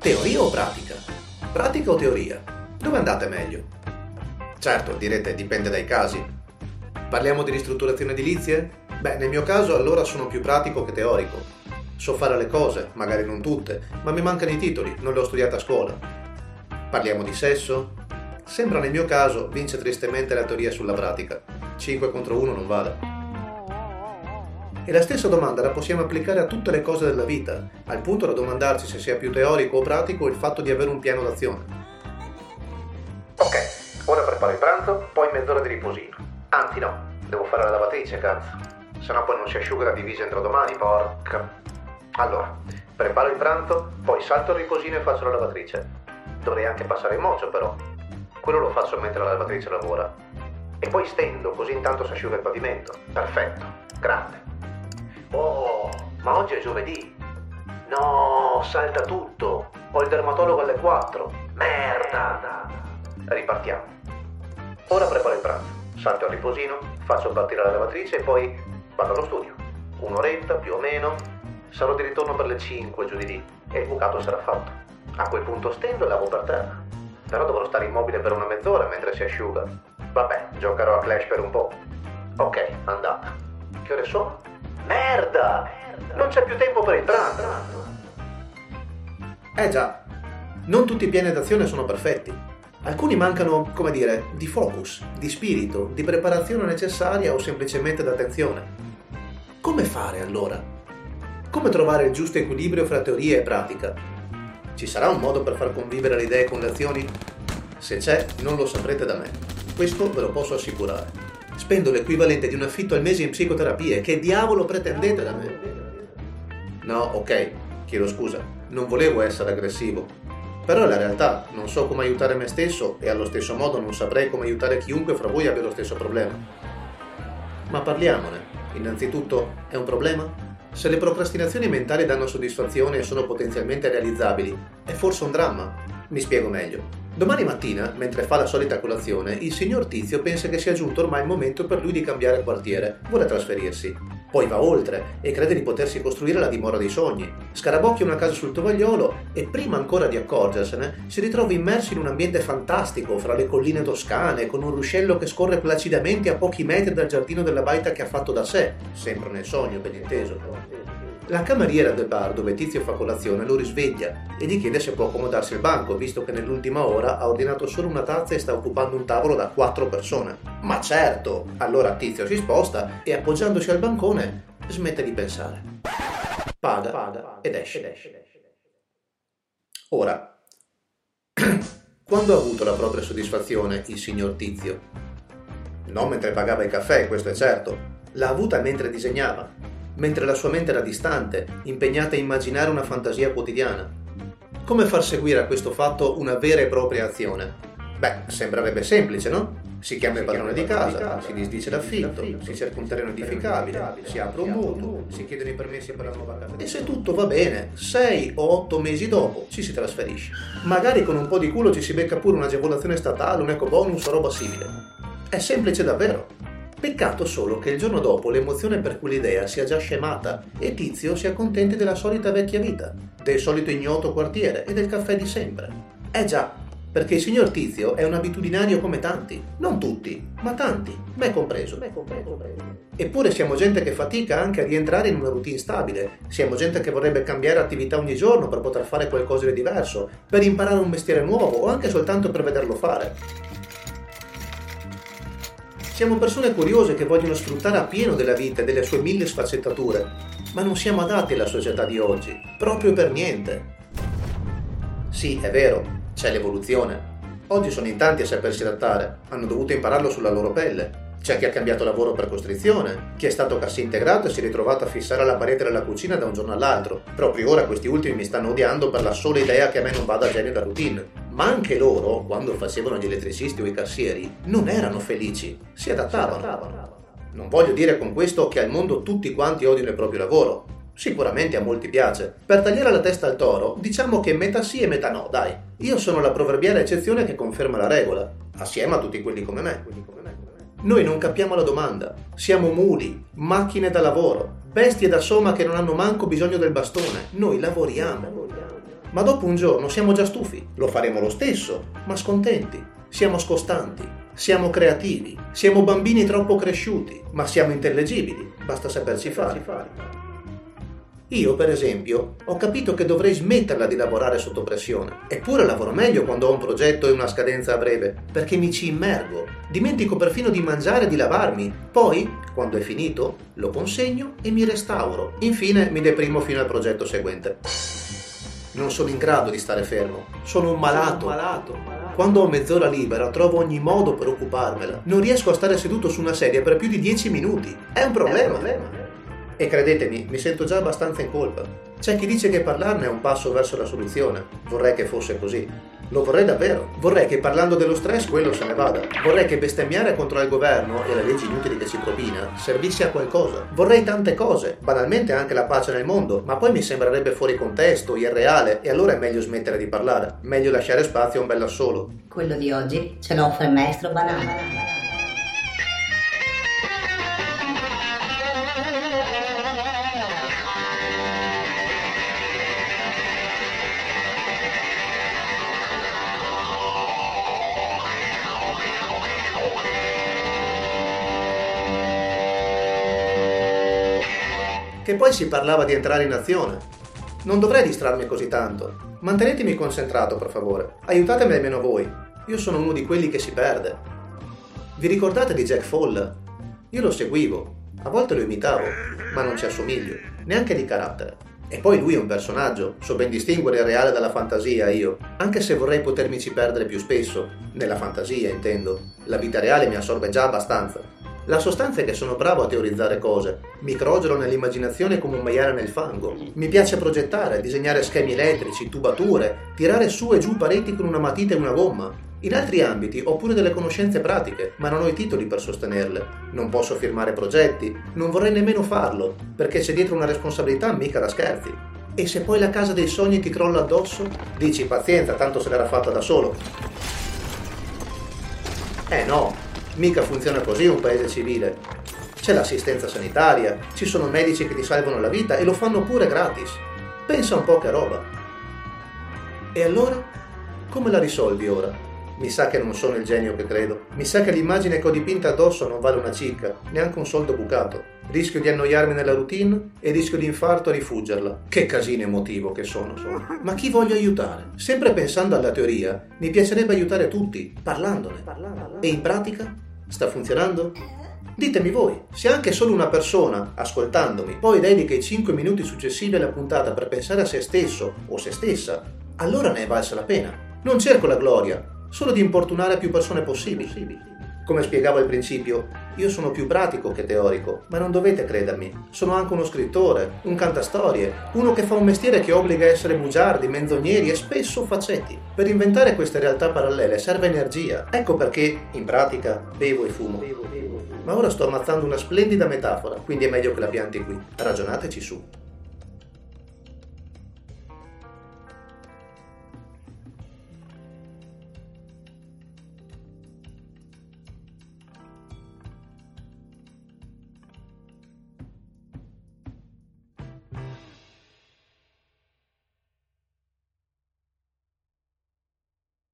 Teoria o pratica? Pratica o teoria? Dove andate meglio? Certo, direte, dipende dai casi. Parliamo di ristrutturazione edilizie? Beh, nel mio caso allora sono più pratico che teorico. So fare le cose, magari non tutte, ma mi mancano i titoli, non le ho studiate a scuola. Parliamo di sesso? Sembra nel mio caso vince tristemente la teoria sulla pratica. 5 contro 1 non vale. E la stessa domanda la possiamo applicare a tutte le cose della vita, al punto da domandarci se sia più teorico o pratico il fatto di avere un piano d'azione. Ok, ora preparo il pranzo, poi mezz'ora di riposino. Anzi no, devo fare la lavatrice, cazzo. Se no poi non si asciuga la divisa entro domani, porca. Allora, preparo il pranzo, poi salto il riposino e faccio la lavatrice. Dovrei anche passare il mocio però. Quello lo faccio mentre la lavatrice lavora. E poi stendo, così intanto si asciuga il pavimento. Perfetto, grande. Oh, ma oggi è giovedì. No, salta tutto. Ho il dermatologo alle 4. Merda. Ripartiamo. Ora preparo il pranzo. Salto al riposino, faccio partire la lavatrice e poi vado allo studio. Un'oretta più o meno. Sarò di ritorno per le 5 giù di lì e il bucato sarà fatto. A quel punto stendo e lavo per terra. Però dovrò stare immobile per una mezz'ora mentre si asciuga. Vabbè, giocherò a Clash per un po'. Ok, andata. Che ore sono? Merda! Non c'è più tempo per il pranzo. Eh già, non tutti i piani d'azione sono perfetti. Alcuni mancano, come dire, di focus, di spirito, di preparazione necessaria o semplicemente d'attenzione. Come fare allora? Come trovare il giusto equilibrio fra teoria e pratica? Ci sarà un modo per far convivere le idee con le azioni? Se c'è, non lo saprete da me. Questo ve lo posso assicurare. Spendo l'equivalente di un affitto al mese in psicoterapie. Che diavolo pretendete da me? No, ok, chiedo scusa. Non volevo essere aggressivo. Però è la realtà, non so come aiutare me stesso e allo stesso modo non saprei come aiutare chiunque fra voi abbia lo stesso problema. Ma parliamone. Innanzitutto, è un problema? Se le procrastinazioni mentali danno soddisfazione e sono potenzialmente realizzabili, è forse un dramma? Mi spiego meglio. Domani mattina, mentre fa la solita colazione, il signor Tizio pensa che sia giunto ormai il momento per lui di cambiare quartiere. Vuole trasferirsi. Poi va oltre e crede di potersi costruire la dimora dei sogni. Scarabocchia una casa sul tovagliolo e prima ancora di accorgersene si ritrova immerso in un ambiente fantastico fra le colline toscane con un ruscello che scorre placidamente a pochi metri dal giardino della baita che ha fatto da sé, sempre nel sogno ben inteso. La cameriera del bar dove Tizio fa colazione lo risveglia e gli chiede se può accomodarsi al banco, visto che nell'ultima ora ha ordinato solo una tazza e sta occupando un tavolo da quattro persone. Ma certo! Allora Tizio si sposta e appoggiandosi al bancone smette di pensare. Paga, paga ed esce. Ora, quando ha avuto la propria soddisfazione il signor Tizio? Non mentre pagava il caffè, questo è certo. L'ha avuta mentre disegnava mentre la sua mente era distante, impegnata a immaginare una fantasia quotidiana. Come far seguire a questo fatto una vera e propria azione? Beh, sembrerebbe semplice, no? Si chiama il padrone di casa, si disdice l'affitto, si cerca un terreno edificabile, si apre un mutuo, si chiedono i permessi per la nuova casa. E se tutto va bene, sei o otto mesi dopo ci si trasferisce. Magari con un po' di culo ci si becca pure un'agevolazione statale, un eco bonus o roba simile. È semplice davvero. Peccato solo che il giorno dopo l'emozione per quell'idea sia già scemata e Tizio si accontenti della solita vecchia vita, del solito ignoto quartiere e del caffè di sempre. Eh già, perché il signor Tizio è un abitudinario come tanti, non tutti, ma tanti, me compreso. Me compreso. Eppure siamo gente che fatica anche a rientrare in una routine stabile, siamo gente che vorrebbe cambiare attività ogni giorno per poter fare qualcosa di diverso, per imparare un mestiere nuovo o anche soltanto per vederlo fare. Siamo persone curiose che vogliono sfruttare a pieno della vita e delle sue mille sfaccettature, ma non siamo adatti alla società di oggi, proprio per niente. Sì, è vero, c'è l'evoluzione. Oggi sono in tanti a sapersi adattare, hanno dovuto impararlo sulla loro pelle, c'è chi ha cambiato lavoro per costrizione, chi è stato cassa integrato e si è ritrovato a fissare la parete della cucina da un giorno all'altro. Proprio ora questi ultimi mi stanno odiando per la sola idea che a me non vada genio la routine. Ma anche loro, quando facevano gli elettricisti o i cassieri, non erano felici, si adattavano. Non voglio dire con questo che al mondo tutti quanti odiano il proprio lavoro. Sicuramente a molti piace. Per tagliare la testa al toro, diciamo che metà sì e metà no, dai. Io sono la proverbiale eccezione che conferma la regola, assieme a tutti quelli come me. Noi non capiamo la domanda. Siamo muli, macchine da lavoro, bestie da somma che non hanno manco bisogno del bastone. Noi lavoriamo. Ma dopo un giorno siamo già stufi. Lo faremo lo stesso, ma scontenti. Siamo scostanti, siamo creativi, siamo bambini troppo cresciuti, ma siamo intellegibili. Basta saperci fare. Io, per esempio, ho capito che dovrei smetterla di lavorare sotto pressione. Eppure lavoro meglio quando ho un progetto e una scadenza a breve, perché mi ci immergo. Dimentico perfino di mangiare e di lavarmi. Poi, quando è finito, lo consegno e mi restauro. Infine mi deprimo fino al progetto seguente. Non sono in grado di stare fermo. Sono un malato. malato. Quando ho mezz'ora libera trovo ogni modo per occuparmela. Non riesco a stare seduto su una sedia per più di 10 minuti. È un problema. È un problema. E credetemi, mi sento già abbastanza in colpa. C'è chi dice che parlarne è un passo verso la soluzione. Vorrei che fosse così. Lo vorrei davvero. Vorrei che parlando dello stress quello se ne vada. Vorrei che bestemmiare contro il governo e le leggi inutili che ci propina servisse a qualcosa. Vorrei tante cose, banalmente anche la pace nel mondo, ma poi mi sembrerebbe fuori contesto, irreale e allora è meglio smettere di parlare. Meglio lasciare spazio a un bell'assolo. Quello di oggi ce l'offre il maestro Banana. Che poi si parlava di entrare in azione. Non dovrei distrarmi così tanto. Mantenetemi concentrato, per favore. Aiutatemi almeno voi. Io sono uno di quelli che si perde. Vi ricordate di Jack Fall? Io lo seguivo. A volte lo imitavo, ma non ci assomiglio, neanche di carattere. E poi lui è un personaggio, so ben distinguere il reale dalla fantasia io, anche se vorrei potermici perdere più spesso, nella fantasia intendo. La vita reale mi assorbe già abbastanza. La sostanza è che sono bravo a teorizzare cose, mi crogelo nell'immaginazione come un maiale nel fango. Mi piace progettare, disegnare schemi elettrici, tubature, tirare su e giù pareti con una matita e una gomma. In altri ambiti ho pure delle conoscenze pratiche, ma non ho i titoli per sostenerle. Non posso firmare progetti, non vorrei nemmeno farlo, perché c'è dietro una responsabilità mica da scherzi. E se poi la casa dei sogni ti crolla addosso? Dici pazienza, tanto se l'era fatta da solo. Eh no, Mica funziona così un paese civile. C'è l'assistenza sanitaria, ci sono medici che ti salvano la vita e lo fanno pure gratis. Pensa un po' che roba. E allora? Come la risolvi ora? Mi sa che non sono il genio che credo. Mi sa che l'immagine che ho dipinta addosso non vale una cicca, neanche un soldo bucato. Rischio di annoiarmi nella routine e rischio di infarto a rifuggerla. Che casino emotivo che sono, sono. Ma chi voglio aiutare? Sempre pensando alla teoria, mi piacerebbe aiutare tutti, parlandone. E in pratica? Sta funzionando? Ditemi voi, se anche solo una persona, ascoltandomi, poi dedica i 5 minuti successivi alla puntata per pensare a se stesso o se stessa, allora ne è valsa la pena. Non cerco la gloria, solo di importunare più persone possibili. Come spiegavo al principio, io sono più pratico che teorico, ma non dovete credermi. Sono anche uno scrittore, un cantastorie, uno che fa un mestiere che obbliga a essere bugiardi, menzogneri e spesso facetti. Per inventare queste realtà parallele serve energia. Ecco perché, in pratica, bevo e fumo. Ma ora sto ammazzando una splendida metafora, quindi è meglio che la pianti qui. Ragionateci su.